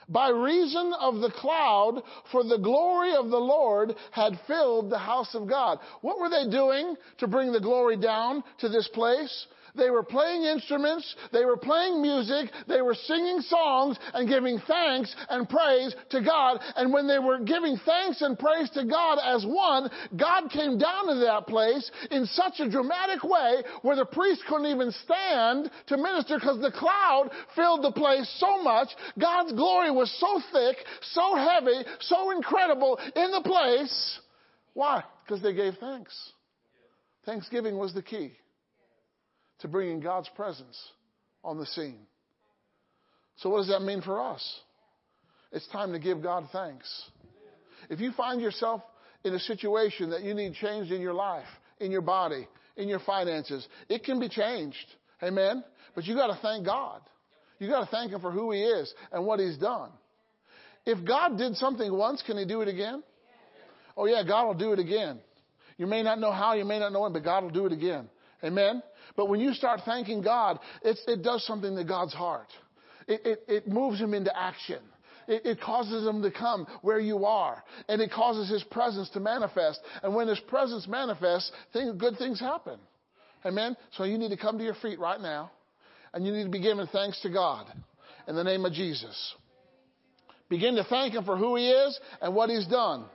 by reason of the cloud, for the glory of the Lord had filled the house of God. What were they doing to bring the glory down to this place? They were playing instruments, they were playing music, they were singing songs and giving thanks and praise to God. And when they were giving thanks and praise to God as one, God came down to that place in such a dramatic way where the priest couldn't even stand to minister because the cloud filled the place so much. God's glory was so thick, so heavy, so incredible in the place. Why? Because they gave thanks. Thanksgiving was the key to bringing God's presence on the scene. So, what does that mean for us? It's time to give God thanks. If you find yourself in a situation that you need changed in your life, in your body, in your finances, it can be changed. Amen? But you got to thank God. You got to thank Him for who He is and what He's done. If God did something once, can He do it again? Oh, yeah, God will do it again. You may not know how, you may not know when, but God will do it again. Amen? But when you start thanking God, it does something to God's heart. It, it, it moves him into action. It, it, causes him to come where you are. And it causes his presence to manifest. And when his presence manifests, things, good things happen. Amen? So you need to come to your feet right now. And you need to be giving thanks to God in the name of Jesus. Begin to thank him for who he is and what he's done.